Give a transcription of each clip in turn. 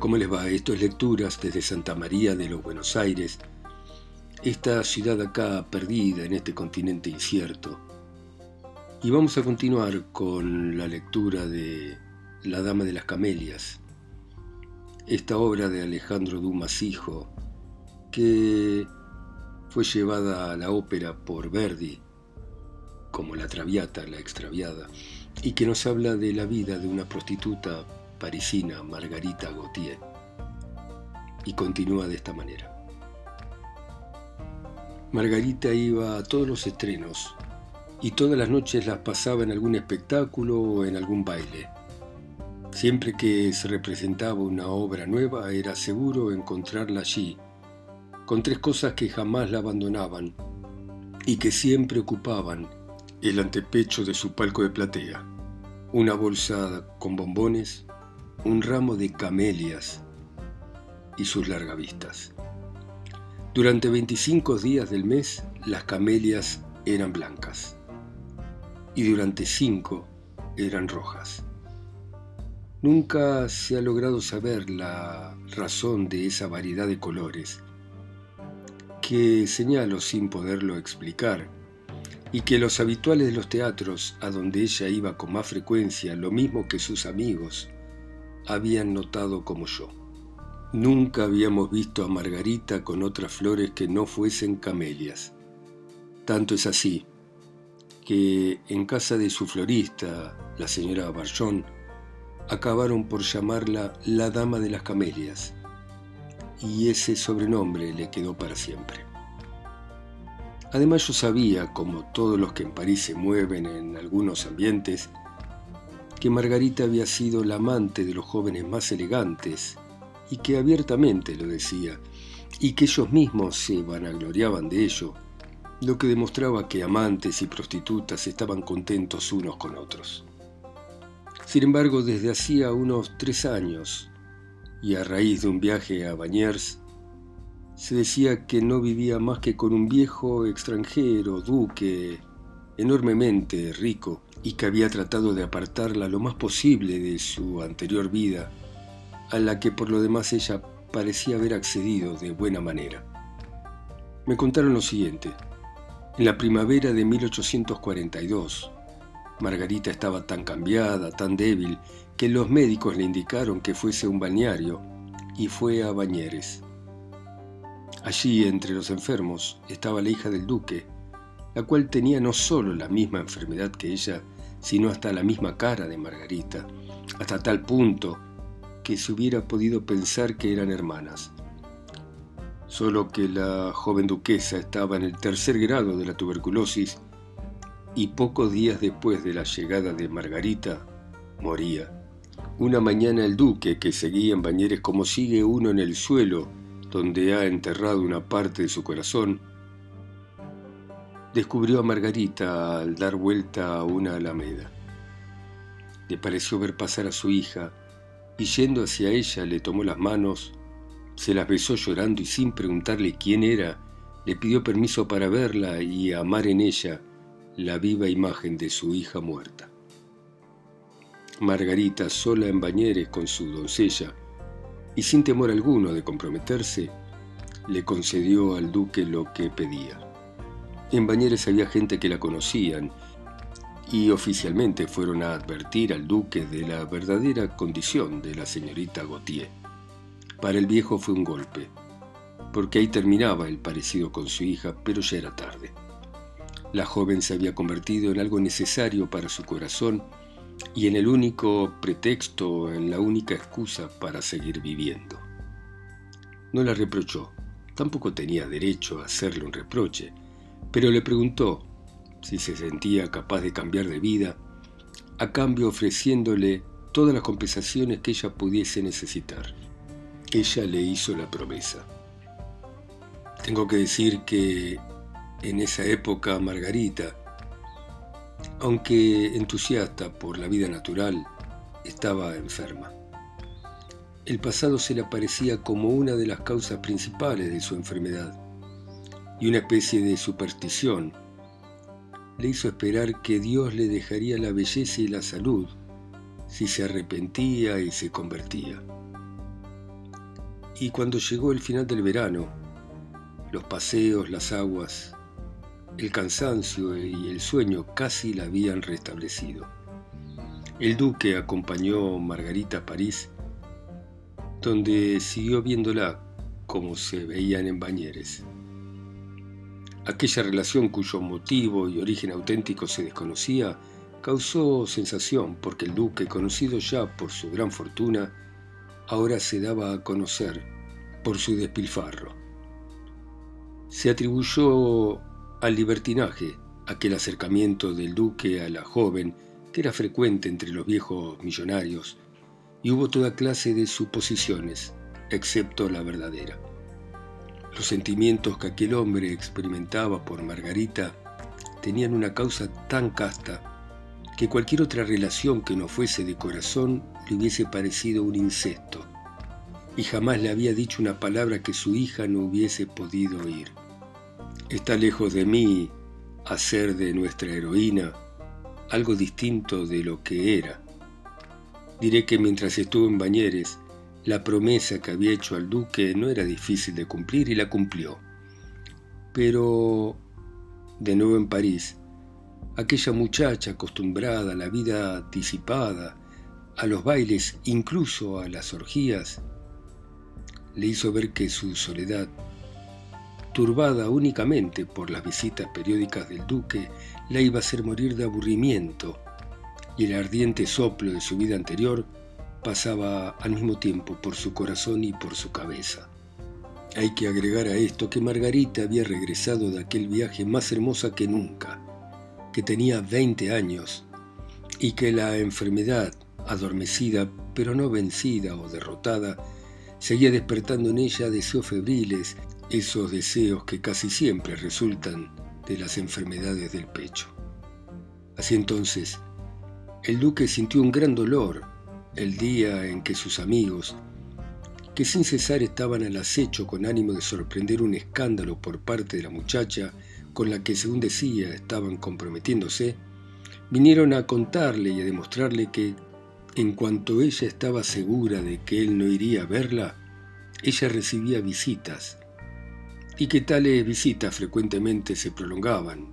¿cómo les va? Esto es Lecturas desde Santa María de los Buenos Aires, esta ciudad acá perdida en este continente incierto. Y vamos a continuar con la lectura de La Dama de las Camelias, esta obra de Alejandro Dumas Hijo, que fue llevada a la ópera por Verdi, como La Traviata, la extraviada, y que nos habla de la vida de una prostituta parisina, Margarita Gautier, y continúa de esta manera. Margarita iba a todos los estrenos y todas las noches las pasaba en algún espectáculo o en algún baile. Siempre que se representaba una obra nueva era seguro encontrarla allí, con tres cosas que jamás la abandonaban y que siempre ocupaban el antepecho de su palco de platea, una bolsa con bombones, un ramo de camelias y sus largavistas. Durante 25 días del mes las camelias eran blancas y durante 5 eran rojas. Nunca se ha logrado saber la razón de esa variedad de colores, que señalo sin poderlo explicar, y que los habituales de los teatros, a donde ella iba con más frecuencia, lo mismo que sus amigos, habían notado como yo. Nunca habíamos visto a Margarita con otras flores que no fuesen camelias. Tanto es así que en casa de su florista, la señora Barjón, acabaron por llamarla la Dama de las Camelias, y ese sobrenombre le quedó para siempre. Además yo sabía, como todos los que en París se mueven en algunos ambientes, que Margarita había sido la amante de los jóvenes más elegantes y que abiertamente lo decía, y que ellos mismos se vanagloriaban de ello, lo que demostraba que amantes y prostitutas estaban contentos unos con otros. Sin embargo, desde hacía unos tres años, y a raíz de un viaje a Bañers, se decía que no vivía más que con un viejo extranjero, duque, enormemente rico, y que había tratado de apartarla lo más posible de su anterior vida, a la que por lo demás ella parecía haber accedido de buena manera. Me contaron lo siguiente. En la primavera de 1842, Margarita estaba tan cambiada, tan débil, que los médicos le indicaron que fuese a un balneario y fue a Bañeres. Allí, entre los enfermos, estaba la hija del duque, la cual tenía no solo la misma enfermedad que ella, sino hasta la misma cara de Margarita, hasta tal punto que se hubiera podido pensar que eran hermanas. Solo que la joven duquesa estaba en el tercer grado de la tuberculosis y pocos días después de la llegada de Margarita, moría. Una mañana el duque, que seguía en Bañeres como sigue uno en el suelo, donde ha enterrado una parte de su corazón, descubrió a Margarita al dar vuelta a una alameda. Le pareció ver pasar a su hija y yendo hacia ella le tomó las manos, se las besó llorando y sin preguntarle quién era, le pidió permiso para verla y amar en ella la viva imagen de su hija muerta. Margarita, sola en Bañeres con su doncella, y sin temor alguno de comprometerse, le concedió al duque lo que pedía. En Bañeres había gente que la conocían y oficialmente fueron a advertir al duque de la verdadera condición de la señorita Gautier. Para el viejo fue un golpe, porque ahí terminaba el parecido con su hija, pero ya era tarde. La joven se había convertido en algo necesario para su corazón y en el único pretexto, en la única excusa para seguir viviendo. No la reprochó, tampoco tenía derecho a hacerle un reproche, pero le preguntó si se sentía capaz de cambiar de vida, a cambio ofreciéndole todas las compensaciones que ella pudiese necesitar. Ella le hizo la promesa. Tengo que decir que en esa época Margarita, aunque entusiasta por la vida natural, estaba enferma. El pasado se le aparecía como una de las causas principales de su enfermedad y una especie de superstición le hizo esperar que Dios le dejaría la belleza y la salud si se arrepentía y se convertía. Y cuando llegó el final del verano, los paseos, las aguas, el cansancio y el sueño casi la habían restablecido. El duque acompañó a Margarita a París, donde siguió viéndola como se veían en Bañeres. Aquella relación cuyo motivo y origen auténtico se desconocía causó sensación porque el duque, conocido ya por su gran fortuna, ahora se daba a conocer por su despilfarro. Se atribuyó al libertinaje aquel acercamiento del duque a la joven que era frecuente entre los viejos millonarios, y hubo toda clase de suposiciones, excepto la verdadera. Los sentimientos que aquel hombre experimentaba por Margarita tenían una causa tan casta que cualquier otra relación que no fuese de corazón le hubiese parecido un incesto, y jamás le había dicho una palabra que su hija no hubiese podido oír. Está lejos de mí hacer de nuestra heroína algo distinto de lo que era. Diré que mientras estuvo en Bañeres, la promesa que había hecho al duque no era difícil de cumplir y la cumplió. Pero, de nuevo en París, aquella muchacha acostumbrada a la vida disipada, a los bailes, incluso a las orgías, le hizo ver que su soledad, turbada únicamente por las visitas periódicas del duque, la iba a hacer morir de aburrimiento, y el ardiente soplo de su vida anterior pasaba al mismo tiempo por su corazón y por su cabeza. Hay que agregar a esto que Margarita había regresado de aquel viaje más hermosa que nunca, que tenía 20 años y que la enfermedad, adormecida pero no vencida o derrotada, seguía despertando en ella deseos febriles, esos deseos que casi siempre resultan de las enfermedades del pecho. Así entonces, el duque sintió un gran dolor el día en que sus amigos, que sin cesar estaban al acecho con ánimo de sorprender un escándalo por parte de la muchacha con la que, según decía, estaban comprometiéndose, vinieron a contarle y a demostrarle que, en cuanto ella estaba segura de que él no iría a verla, ella recibía visitas, y que tales visitas frecuentemente se prolongaban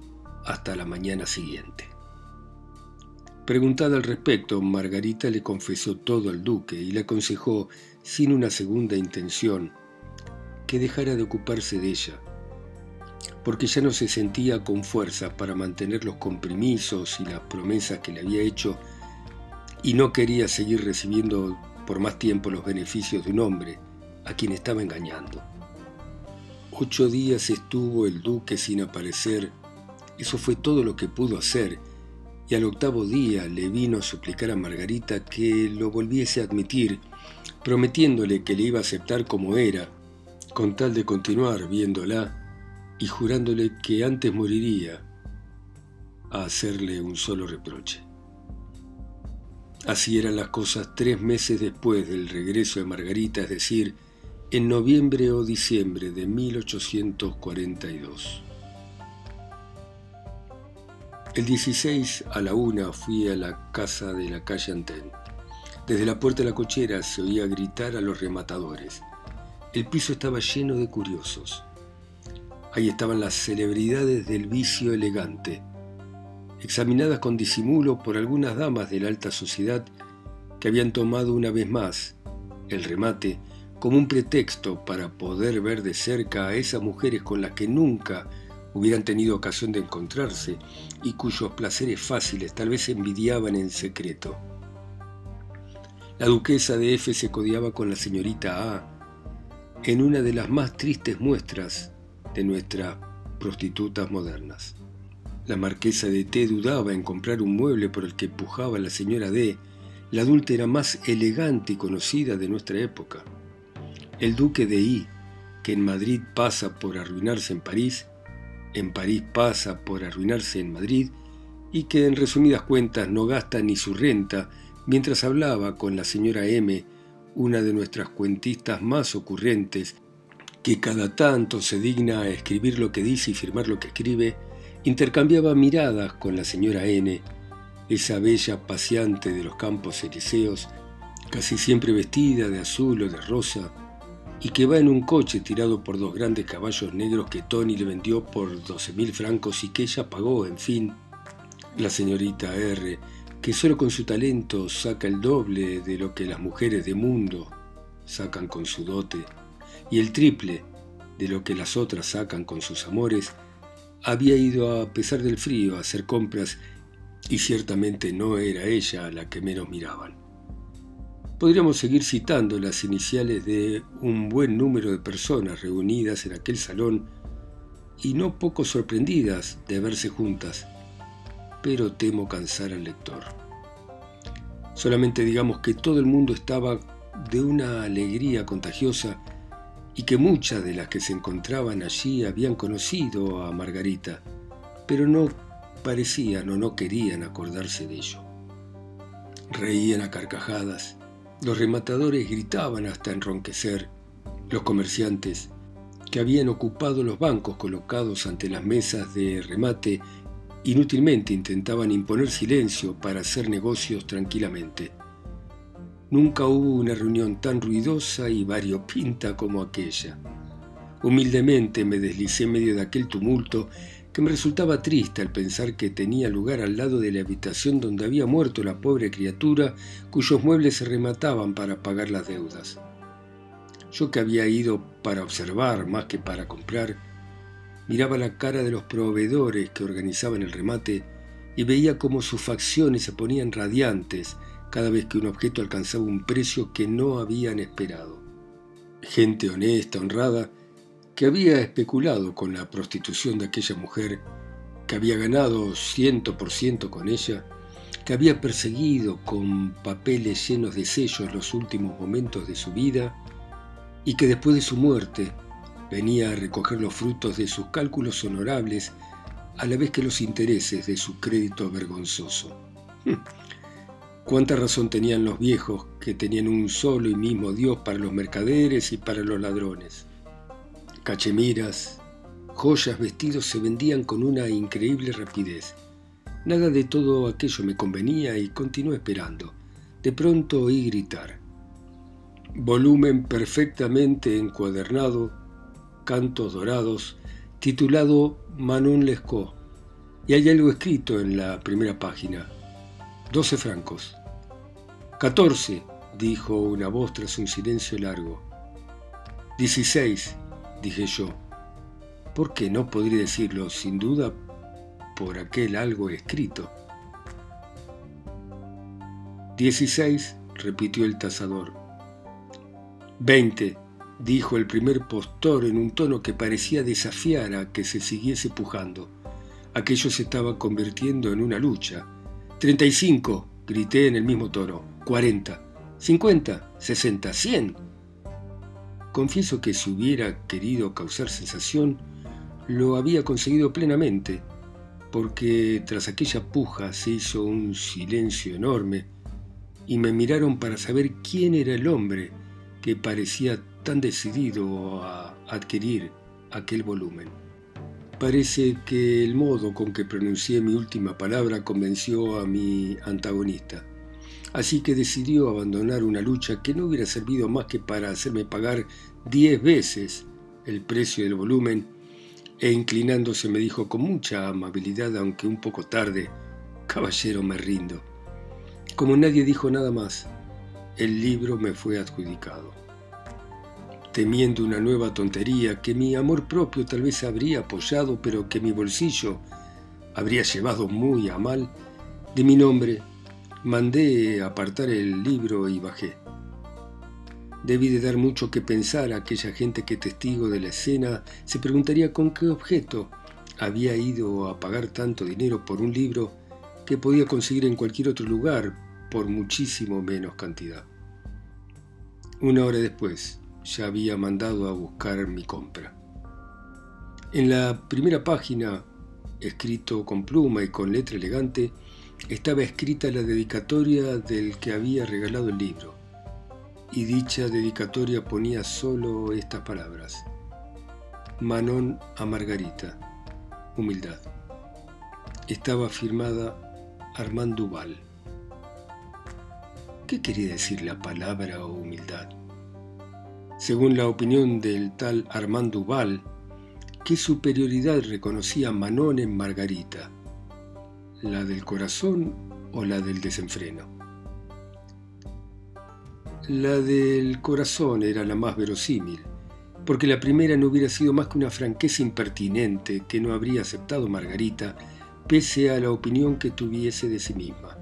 hasta la mañana siguiente. Preguntada al respecto, Margarita le confesó todo al duque y le aconsejó, sin una segunda intención, que dejara de ocuparse de ella, porque ya no se sentía con fuerza para mantener los compromisos y las promesas que le había hecho y no quería seguir recibiendo por más tiempo los beneficios de un hombre a quien estaba engañando. Ocho días estuvo el duque sin aparecer, eso fue todo lo que pudo hacer, y al octavo día le vino a suplicar a Margarita que lo volviese a admitir, prometiéndole que le iba a aceptar como era, con tal de continuar viéndola y jurándole que antes moriría a hacerle un solo reproche. Así eran las cosas tres meses después del regreso de Margarita, es decir, en noviembre o diciembre de 1842. El 16 a la una fui a la casa de la calle Antén. Desde la puerta de la cochera se oía gritar a los rematadores. El piso estaba lleno de curiosos. Ahí estaban las celebridades del vicio elegante, examinadas con disimulo por algunas damas de la alta sociedad que habían tomado una vez más el remate como un pretexto para poder ver de cerca a esas mujeres con las que nunca hubieran tenido ocasión de encontrarse y cuyos placeres fáciles tal vez envidiaban en secreto. La duquesa de F se codiaba con la señorita A en una de las más tristes muestras de nuestras prostitutas modernas. La marquesa de T dudaba en comprar un mueble por el que pujaba la señora D, la adúltera más elegante y conocida de nuestra época. El duque de I, que en Madrid pasa por arruinarse en París, en París pasa por arruinarse en Madrid y que en resumidas cuentas no gasta ni su renta mientras hablaba con la señora M, una de nuestras cuentistas más ocurrentes, que cada tanto se digna a escribir lo que dice y firmar lo que escribe, intercambiaba miradas con la señora N, esa bella paseante de los campos elíseos, casi siempre vestida de azul o de rosa, y que va en un coche tirado por dos grandes caballos negros que Tony le vendió por 12 mil francos y que ella pagó, en fin. La señorita R, que solo con su talento saca el doble de lo que las mujeres de mundo sacan con su dote, y el triple de lo que las otras sacan con sus amores, había ido a pesar del frío a hacer compras y ciertamente no era ella la que menos miraban. Podríamos seguir citando las iniciales de un buen número de personas reunidas en aquel salón y no poco sorprendidas de verse juntas, pero temo cansar al lector. Solamente digamos que todo el mundo estaba de una alegría contagiosa y que muchas de las que se encontraban allí habían conocido a Margarita, pero no parecían o no querían acordarse de ello. Reían a carcajadas, los rematadores gritaban hasta enronquecer, los comerciantes, que habían ocupado los bancos colocados ante las mesas de remate, inútilmente intentaban imponer silencio para hacer negocios tranquilamente. Nunca hubo una reunión tan ruidosa y variopinta como aquella. Humildemente me deslicé en medio de aquel tumulto que me resultaba triste al pensar que tenía lugar al lado de la habitación donde había muerto la pobre criatura cuyos muebles se remataban para pagar las deudas. Yo que había ido para observar más que para comprar, miraba la cara de los proveedores que organizaban el remate y veía cómo sus facciones se ponían radiantes cada vez que un objeto alcanzaba un precio que no habían esperado. Gente honesta, honrada, que había especulado con la prostitución de aquella mujer, que había ganado ciento por ciento con ella, que había perseguido con papeles llenos de sellos los últimos momentos de su vida y que después de su muerte venía a recoger los frutos de sus cálculos honorables a la vez que los intereses de su crédito vergonzoso. Cuánta razón tenían los viejos que tenían un solo y mismo Dios para los mercaderes y para los ladrones. Cachemiras, joyas, vestidos se vendían con una increíble rapidez. Nada de todo aquello me convenía y continué esperando. De pronto oí gritar. Volumen perfectamente encuadernado, cantos dorados, titulado Manon Lescaut. Y hay algo escrito en la primera página. Doce francos. Catorce, dijo una voz tras un silencio largo. Dieciséis, dije yo. ¿Por qué no podría decirlo? Sin duda, por aquel algo escrito. Dieciséis, repitió el tasador. Veinte, dijo el primer postor en un tono que parecía desafiar a que se siguiese pujando. Aquello se estaba convirtiendo en una lucha. Treinta y cinco, grité en el mismo tono. 40, 50, 60, 100. Confieso que si hubiera querido causar sensación, lo había conseguido plenamente, porque tras aquella puja se hizo un silencio enorme y me miraron para saber quién era el hombre que parecía tan decidido a adquirir aquel volumen. Parece que el modo con que pronuncié mi última palabra convenció a mi antagonista así que decidió abandonar una lucha que no hubiera servido más que para hacerme pagar diez veces el precio del volumen, e inclinándose me dijo con mucha amabilidad, aunque un poco tarde, Caballero, me rindo. Como nadie dijo nada más, el libro me fue adjudicado. Temiendo una nueva tontería que mi amor propio tal vez habría apoyado, pero que mi bolsillo habría llevado muy a mal, de mi nombre Mandé apartar el libro y bajé. Debí de dar mucho que pensar a aquella gente que testigo de la escena se preguntaría con qué objeto había ido a pagar tanto dinero por un libro que podía conseguir en cualquier otro lugar por muchísimo menos cantidad. Una hora después ya había mandado a buscar mi compra. En la primera página, escrito con pluma y con letra elegante, estaba escrita la dedicatoria del que había regalado el libro, y dicha dedicatoria ponía solo estas palabras. Manon a Margarita, humildad. Estaba firmada Armand Duval. ¿Qué quería decir la palabra humildad? Según la opinión del tal Armand Duval, ¿qué superioridad reconocía Manon en Margarita? ¿La del corazón o la del desenfreno? La del corazón era la más verosímil, porque la primera no hubiera sido más que una franqueza impertinente que no habría aceptado Margarita, pese a la opinión que tuviese de sí misma.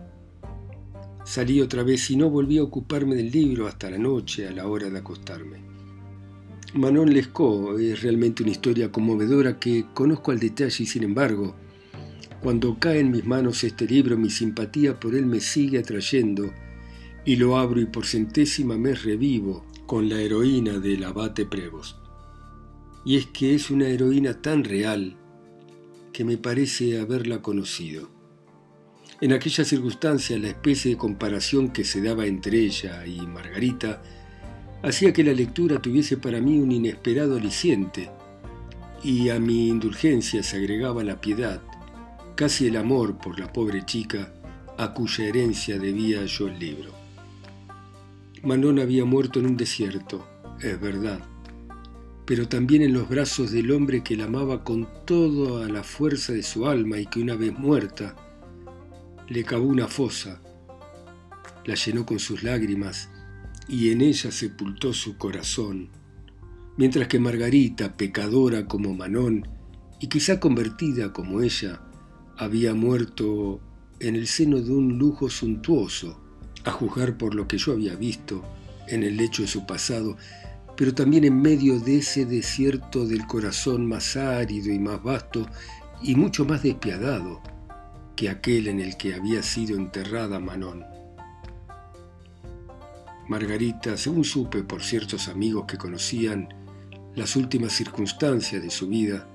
Salí otra vez y no volví a ocuparme del libro hasta la noche a la hora de acostarme. Manon Lescaut es realmente una historia conmovedora que conozco al detalle y sin embargo, cuando cae en mis manos este libro mi simpatía por él me sigue atrayendo y lo abro y por centésima vez revivo con la heroína del abate Prevost. Y es que es una heroína tan real que me parece haberla conocido. En aquella circunstancia, la especie de comparación que se daba entre ella y Margarita hacía que la lectura tuviese para mí un inesperado aliciente, y a mi indulgencia se agregaba la piedad, casi el amor por la pobre chica a cuya herencia debía yo el libro. Manon había muerto en un desierto, es verdad, pero también en los brazos del hombre que la amaba con toda la fuerza de su alma y que una vez muerta, le cavó una fosa, la llenó con sus lágrimas y en ella sepultó su corazón, mientras que Margarita, pecadora como Manón y quizá convertida como ella, había muerto en el seno de un lujo suntuoso, a juzgar por lo que yo había visto en el lecho de su pasado, pero también en medio de ese desierto del corazón más árido y más vasto y mucho más despiadado que aquel en el que había sido enterrada Manón. Margarita, según supe por ciertos amigos que conocían las últimas circunstancias de su vida,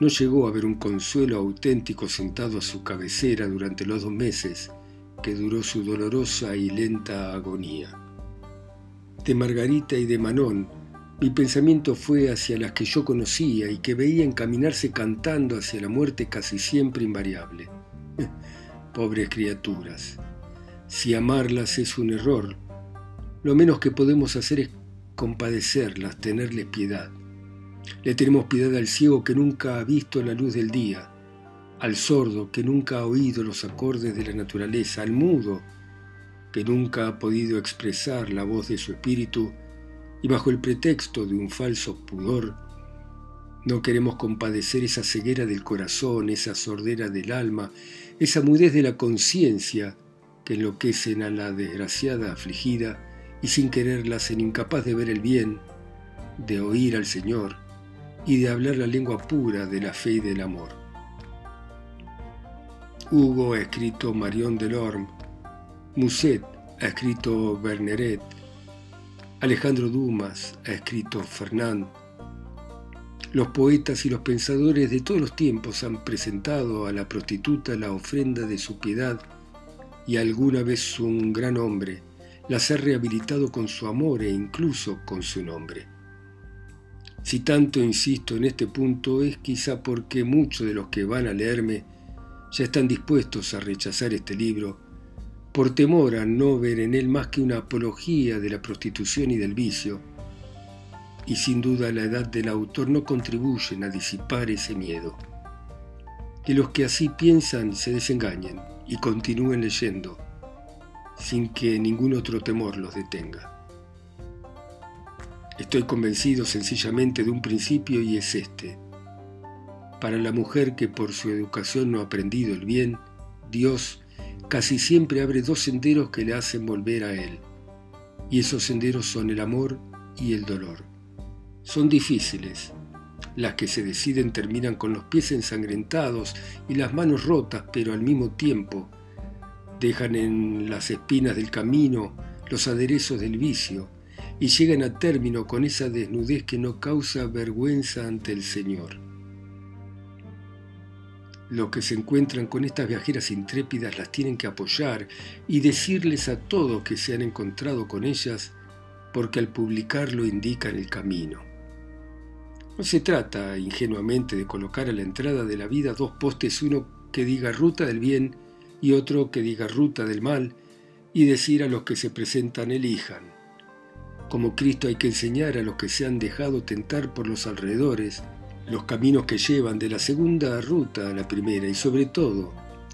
no llegó a ver un consuelo auténtico sentado a su cabecera durante los dos meses que duró su dolorosa y lenta agonía. De Margarita y de Manón, mi pensamiento fue hacia las que yo conocía y que veía encaminarse cantando hacia la muerte casi siempre invariable. Pobres criaturas, si amarlas es un error, lo menos que podemos hacer es compadecerlas, tenerles piedad. Le tenemos piedad al ciego que nunca ha visto la luz del día, al sordo que nunca ha oído los acordes de la naturaleza, al mudo que nunca ha podido expresar la voz de su espíritu y bajo el pretexto de un falso pudor, no queremos compadecer esa ceguera del corazón, esa sordera del alma, esa mudez de la conciencia que enloquecen a la desgraciada afligida y sin quererla hacen incapaz de ver el bien, de oír al Señor y de hablar la lengua pura de la fe y del amor. Hugo ha escrito Marion Delorme, Musset ha escrito Berneret, Alejandro Dumas ha escrito Fernand, los poetas y los pensadores de todos los tiempos han presentado a la prostituta la ofrenda de su piedad y alguna vez un gran hombre las ha rehabilitado con su amor e incluso con su nombre. Si tanto insisto en este punto es quizá porque muchos de los que van a leerme ya están dispuestos a rechazar este libro por temor a no ver en él más que una apología de la prostitución y del vicio, y sin duda la edad del autor no contribuyen a disipar ese miedo. Que los que así piensan se desengañen y continúen leyendo, sin que ningún otro temor los detenga. Estoy convencido sencillamente de un principio y es este. Para la mujer que por su educación no ha aprendido el bien, Dios casi siempre abre dos senderos que le hacen volver a Él. Y esos senderos son el amor y el dolor. Son difíciles. Las que se deciden terminan con los pies ensangrentados y las manos rotas, pero al mismo tiempo dejan en las espinas del camino los aderezos del vicio y llegan a término con esa desnudez que no causa vergüenza ante el Señor. Los que se encuentran con estas viajeras intrépidas las tienen que apoyar y decirles a todos que se han encontrado con ellas porque al publicarlo indican el camino. No se trata ingenuamente de colocar a la entrada de la vida dos postes, uno que diga ruta del bien y otro que diga ruta del mal, y decir a los que se presentan elijan. Como Cristo hay que enseñar a los que se han dejado tentar por los alrededores los caminos que llevan de la segunda ruta a la primera y sobre todo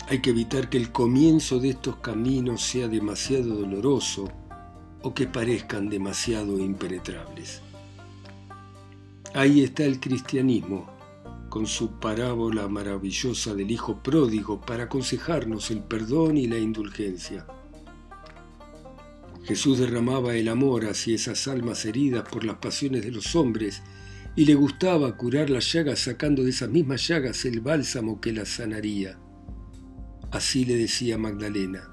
hay que evitar que el comienzo de estos caminos sea demasiado doloroso o que parezcan demasiado impenetrables. Ahí está el cristianismo, con su parábola maravillosa del Hijo pródigo para aconsejarnos el perdón y la indulgencia. Jesús derramaba el amor hacia esas almas heridas por las pasiones de los hombres y le gustaba curar las llagas sacando de esas mismas llagas el bálsamo que las sanaría. Así le decía Magdalena,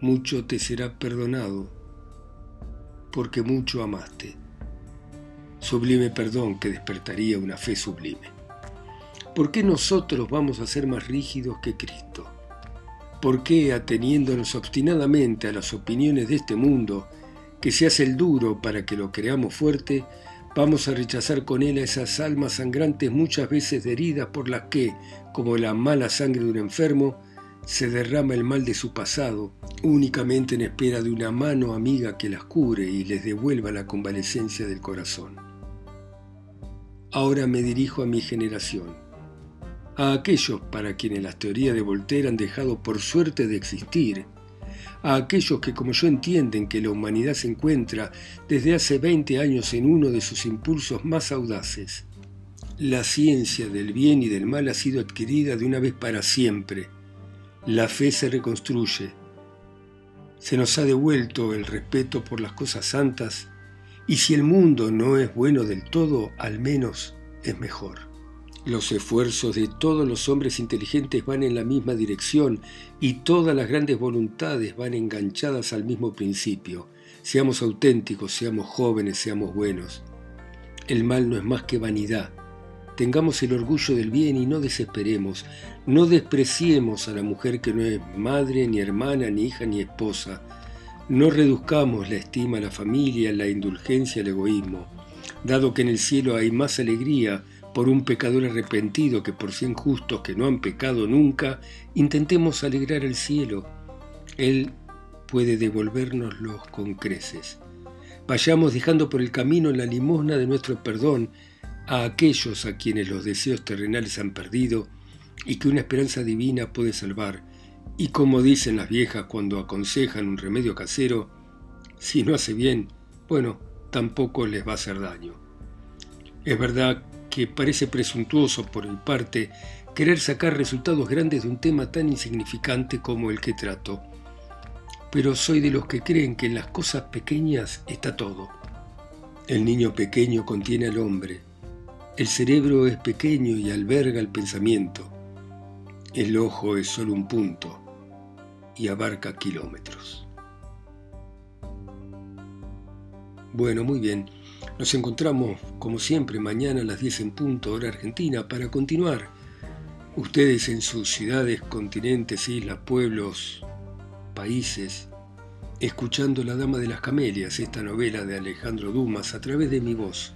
mucho te será perdonado porque mucho amaste. Sublime perdón que despertaría una fe sublime. ¿Por qué nosotros vamos a ser más rígidos que Cristo? ¿Por qué, ateniéndonos obstinadamente a las opiniones de este mundo, que se hace el duro para que lo creamos fuerte, vamos a rechazar con él a esas almas sangrantes muchas veces heridas por las que, como la mala sangre de un enfermo, se derrama el mal de su pasado, únicamente en espera de una mano amiga que las cure y les devuelva la convalecencia del corazón. Ahora me dirijo a mi generación a aquellos para quienes las teorías de Voltaire han dejado por suerte de existir, a aquellos que como yo entienden que la humanidad se encuentra desde hace 20 años en uno de sus impulsos más audaces. La ciencia del bien y del mal ha sido adquirida de una vez para siempre. La fe se reconstruye. Se nos ha devuelto el respeto por las cosas santas y si el mundo no es bueno del todo, al menos es mejor. Los esfuerzos de todos los hombres inteligentes van en la misma dirección y todas las grandes voluntades van enganchadas al mismo principio. Seamos auténticos, seamos jóvenes, seamos buenos. El mal no es más que vanidad. Tengamos el orgullo del bien y no desesperemos. No despreciemos a la mujer que no es madre, ni hermana, ni hija, ni esposa. No reduzcamos la estima a la familia, la indulgencia al egoísmo. Dado que en el cielo hay más alegría, por un pecador arrepentido que por cien justos que no han pecado nunca, intentemos alegrar el cielo. Él puede devolvernoslos con creces. Vayamos dejando por el camino la limosna de nuestro perdón a aquellos a quienes los deseos terrenales han perdido y que una esperanza divina puede salvar. Y como dicen las viejas cuando aconsejan un remedio casero, si no hace bien, bueno, tampoco les va a hacer daño. Es verdad que parece presuntuoso por mi parte querer sacar resultados grandes de un tema tan insignificante como el que trato. Pero soy de los que creen que en las cosas pequeñas está todo. El niño pequeño contiene al hombre. El cerebro es pequeño y alberga el pensamiento. El ojo es solo un punto y abarca kilómetros. Bueno, muy bien. Nos encontramos, como siempre, mañana a las 10 en punto, hora argentina, para continuar. Ustedes en sus ciudades, continentes, islas, pueblos, países, escuchando La Dama de las Camelias, esta novela de Alejandro Dumas, a través de mi voz,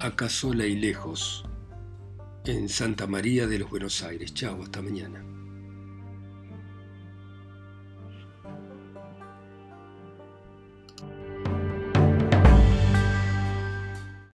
acá sola y lejos, en Santa María de los Buenos Aires. Chao, hasta mañana.